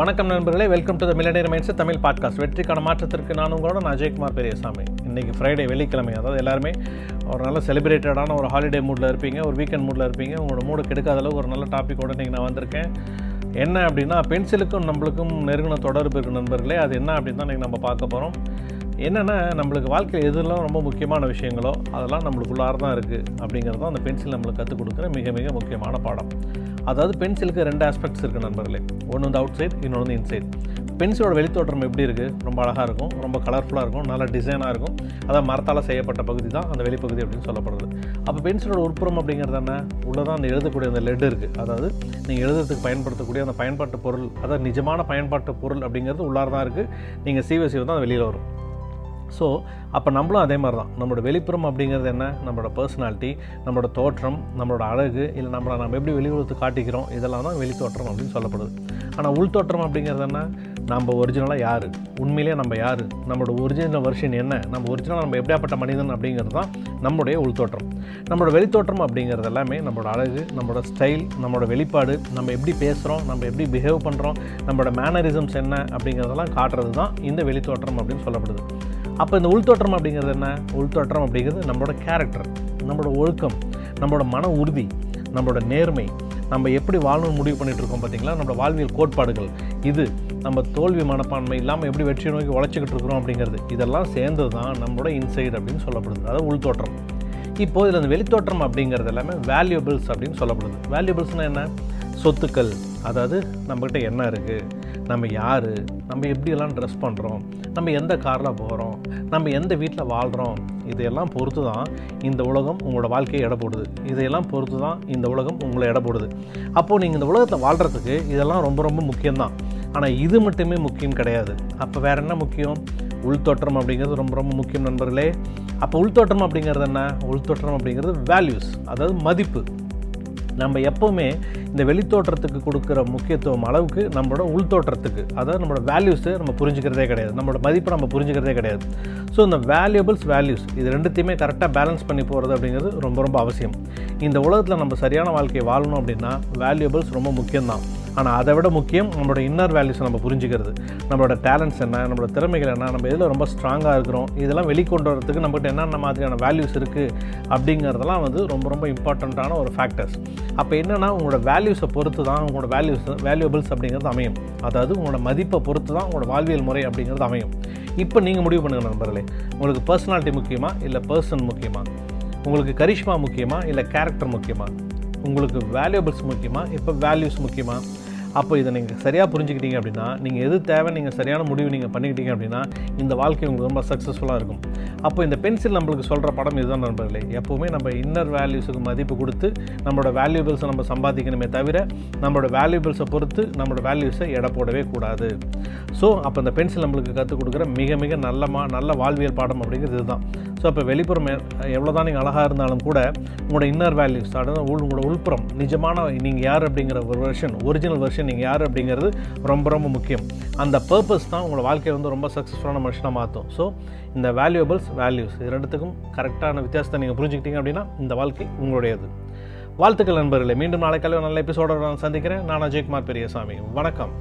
வணக்கம் நண்பர்களே welcome to the Millionaire Minds Tamil podcast வெற்றிக்கான மாற்றத்திற்கு நான் உங்களோட நான் அஜய்குமார் பெரியசாமி. இன்றைக்கி ஃப்ரைடே வெள்ளிக்கிழமை. அதாவது எல்லாருமே ஒரு நல்ல செலிப்ரேட்டடான ஒரு ஹாலிடே மூடில் இருப்பீங்க ஒரு வீக்கெண்ட் மூடில் இருப்பீங்க. உங்களோட மூடு கெடுக்காத அளவுக்கு ஒரு நல்ல டாப்பிக்கோட இன்றைக்கி நான் வந்திருக்கேன். என்ன அப்படின்னா பென்சிலுக்கும் நம்மளுக்கும் நெருங்கின தொடர்பு இருக்கு நண்பர்களே. அது என்ன அப்படின்னு தான் இன்றைக்கி நம்ம பார்க்க போகிறோம் என்னென்னா நம்மளுக்கு வாழ்க்கையில் எதுலாம் ரொம்ப முக்கியமான விஷயங்களோ அதெல்லாம் நம்மளுக்குள்ளார தான் இருக்குது அப்படிங்கிறது தான் அந்த பென்சில் நம்மளுக்கு கற்றுக் கொடுக்குற மிக மிக முக்கியமான பாடம். அதாவது பென்சிலுக்கு ரெண்டு ஆஸ்பெக்ட்ஸ் இருக்குது நண்பர்களே. ஒன்று வந்து அவுட் சைட் இன்னொன்று வந்து இன்சைட் பென்சிலோட வெளித்தோற்றம் எப்படி இருக்குது ரொம்ப அழகாக இருக்கும் ரொம்ப கலர்ஃபுல்லாக இருக்கும் நல்ல டிசைனாக இருக்கும். அதான் மரத்தால் செய்யப்பட்ட பகுதி தான் அந்த வெளிப்பகுதி அப்படின்னு சொல்லப்படுறது அப்போ பென்சிலோட உட்புறம் அப்படிங்கிறது என்ன? உள்ளே தான் அந்த எழுதக்கூடிய அந்த லெட் இருக்குது அதாவது நீங்கள் எழுதுறதுக்கு பயன்படுத்தக்கூடிய அந்த பயன்பாட்டு பொருள் அதாவது நிஜமான பயன்பாட்டு பொருள் அப்படிங்கிறது உள்ளார தான் இருக்குது நீங்கள் சீவ சீவ தான் வெளியில் வரும். ஸோ அப்போ நம்மளும் அதே மாதிரி தான் நம்மளோட வெளிப்புறம் அப்படிங்கிறது என்ன? நம்மளோட பர்சனாலிட்டி நம்மளோட தோற்றம் நம்மளோட அழகு இல்லை நம்மளை நம்ம எப்படி வெளி உலகத்துக்கு காட்டிக்கிறோம்? இதெல்லாம் தான் வெளித்தோற்றம் அப்படின்னு சொல்லப்படுது. ஆனால் உள்தோற்றம் அப்படிங்கிறது என்ன? நம்ம ஒரிஜினலாக யார்? உண்மையிலேயே நம்ம யார்? நம்மளோட ஒரிஜினல் வருஷன் என்ன? நம்ம ஒரிஜினலாக நம்ம எப்படியாப்பட்ட மனிதன் அப்படிங்கிறது தான் நம்மளுடைய உள்தோற்றம். நம்மளோட வெளித்தோற்றம் அப்படிங்கிறது எல்லாமே நம்மளோட அழகு நம்மளோட ஸ்டைல் நம்மளோட வெளிப்பாடு நம்ம எப்படி பேசுகிறோம் நம்ம எப்படி பிஹேவ் பண்ணுறோம் நம்மளோட மேனரிசம்ஸ் என்ன அப்படிங்கிறதெல்லாம் காட்டுறது தான் இந்த வெளித்தோற்றம் அப்படின்னு சொல்லப்படுது. அப்போ இந்த உள்தோற்றம் அப்படிங்கிறது என்ன? உள்தோற்றம் அப்படிங்கிறது நம்மளோட கேரக்டர் நம்மளோட ஒழுக்கம் நம்மளோட மன உறுதி நம்மளோட நேர்மை. நம்ம எப்படி வாழணும்னு முடிவு பண்ணிட்டு இருக்கோம் பார்த்தீங்களா நம்மளோட வாழ்வியல் கோட்பாடுகள். இது நம்ம தோல்வி மனப்பான்மை இல்லாமல் எப்படி வெற்றியை நோக்கி உழைச்சிக்கிட்டு இருக்கிறோம் அப்படிங்கிறது. இதெல்லாம் சேர்ந்தது தான் நம்மளோட இன்சைடு அப்படின்னு சொல்லப்படுது. அதாவது உள்தோற்றம். இப்போ இதில் இந்த வெளித்தோற்றம் அப்படிங்கிறது எல்லாமே வேல்யூபிள்ஸ் அப்படின்னு சொல்லப்படுது. வேல்யூபிள்ஸ்னால் என்ன? சொத்துக்கள். அதாவது நம்மக்கிட்ட என்ன இருக்குது நம்ம யார்? நம்ம எப்படியெல்லாம் ட்ரெஸ் பண்ணுறோம் நம்ம எந்த காரில் போகிறோம் நம்ம எந்த வீட்டில் வாழ்கிறோம் இதையெல்லாம் பொறுத்து தான் இந்த உலகம் உங்களோட வாழ்க்கையை எடை போடுது. இதையெல்லாம் பொறுத்து தான் இந்த உலகம் உங்களை எடை போடுது. அப்போது நீங்கள் இந்த உலகத்தில் வாழ்கிறதுக்கு இதெல்லாம் ரொம்ப ரொம்ப முக்கியம்தான். ஆனால் இது மட்டுமே முக்கியம் கிடையாது. அப்போ வேறு என்ன முக்கியம்? உள்தோற்றம் அப்படிங்கிறது ரொம்ப ரொம்ப முக்கியம் நண்பர்களே. அப்போ உள்தோற்றம் அப்படிங்கிறது என்ன? உள்தோற்றம் அப்படிங்கிறது வேல்யூஸ் அதாவது மதிப்பு. நம்ம எப்போவுமே இந்த வெளித்தோற்றத்துக்கு கொடுக்குற முக்கியத்துவம் அளவுக்கு நம்மளோட உள்தோற்றத்துக்கு அதாவது நம்மளோட வேல்யூஸை நம்ம புரிஞ்சுக்கிறதே கிடையாது. நம்மளோட மதிப்பை நம்ம புரிஞ்சுக்கிறதே கிடையாது. ஸோ இந்த வேல்யூபிள்ஸ் வேல்யூஸ் இது ரெண்டுத்தையுமே கரெக்டாக பேலன்ஸ் பண்ணி போகிறது அப்படிங்கிறது ரொம்ப ரொம்ப அவசியம். இந்த உலகத்தில் நம்ம சரியான வாழ்க்கையை வாழணும் அப்படின்னா வேல்யூபிள்ஸ் ரொம்ப முக்கியம்தான். ஆனால் அதை விட முக்கியம் நம்மளோட இன்னர் வேல்யூஸை நம்ம புரிஞ்சுக்கிறது. நம்மளோட டேலண்ட்ஸ் என்ன நம்மளோட திறமைகள் என்ன நம்ம எதில் ரொம்ப ஸ்ட்ராங்காக இருக்கிறோம் இதெல்லாம் வெளிக்கொண்டு வரதுக்கு நம்மகிட்ட என்னென்ன மாதிரியான வேல்யூஸ் இருக்குது அப்படிங்கிறதெல்லாம் வந்து ரொம்ப ரொம்ப இம்பார்ட்டண்ட்டான ஒரு ஃபேக்டர்ஸ் அப்போ என்னென்னா உங்களோட வேல்யூஸை பொறுத்து தான் உங்களோட வேல்யூஸ் வேல்யூபிள்ஸ் அப்படிங்கிறது அமையும். அதாவது உங்களோட மதிப்பை பொறுத்து தான் உங்களோட வாழ்வியல் முறை அப்படிங்கிறது அமையும். இப்போ நீங்கள் முடிவு பண்ணுங்கள் நண்பர்களே. உங்களுக்கு பர்சனாலிட்டி முக்கியமா இல்லை பர்சன் முக்கியமா? உங்களுக்கு கரிஷ்மா முக்கியமா இல்லை கேரக்டர் முக்கியமா? உங்களுக்கு வேல்யூபிள்ஸ் முக்கியமா இப்போ வேல்யூஸ் முக்கியமா? அப்போ இதை நீங்கள் சரியாக புரிஞ்சுக்கிட்டீங்க அப்படின்னா நீங்கள் எது தேவை நீங்கள் சரியான முடிவு நீங்கள் பண்ணிக்கிட்டீங்க அப்படின்னா இந்த வாழ்க்கை உங்களுக்கு ரொம்ப சக்ஸஸ்ஃபுல்லாக இருக்கும். அப்போ இந்த பென்சில் நம்மளுக்கு சொல்கிற படம் இதுதான் நண்பர்களே. எப்போவுமே நம்ம இன்னர் வேல்யூஸுக்கு மதிப்பு கொடுத்து நம்மளோட வேல்யூபிள்ஸை நம்ம சம்பாதிக்கணுமே தவிர நம்மளோட வேல்யூபிள்ஸை பொறுத்து நம்மளோட வேல்யூஸை எடை போடவே கூடாது. ஸோ அப்போ இந்த பென்சில் நம்மளுக்கு கற்றுக் கொடுக்குற மிக மிக நல்ல மா நல்ல வாழ்வியல் பாடம் அப்படிங்கிறது இதுதான். ஸோ அப்போ வெளிப்புறம் எவ்வளோ தான் நீங்கள் அழகாக இருந்தாலும் கூட உங்களோட இன்னர் வேல்யூஸ் அதாவது உங்களோட உள்புறம் நிஜமான நீங்கள் யார் அப்படிங்கிற ஒரு வெர்ஷன் ஒரிஜினல் வெர்ஷன் நீங்கள் யார் அப்படிங்கிறது ரொம்ப ரொம்ப முக்கியம். அந்த பர்பஸ் தான் உங்களோட வாழ்க்கையை வந்து ரொம்ப சக்ஸஸ்ஃபுல்லான மனுஷனாக மாற்றும் ஸோ இந்த வேல்யூபிள்ஸ் வேல்யூஸ் இது ரெண்டுத்துக்கும் கரெக்டான வித்தியாசத்தை நீங்கள் புரிஞ்சுக்கிட்டீங்க அப்படின்னா இந்த வாழ்க்கை உங்களுடையது. வாழ்த்துக்கள் நண்பர்களே. மீண்டும் நாளைக்கால நல்ல எபிசோட நான் சந்திக்கிறேன். நான் அஜய்குமார் பெரியசாமி. வணக்கம்.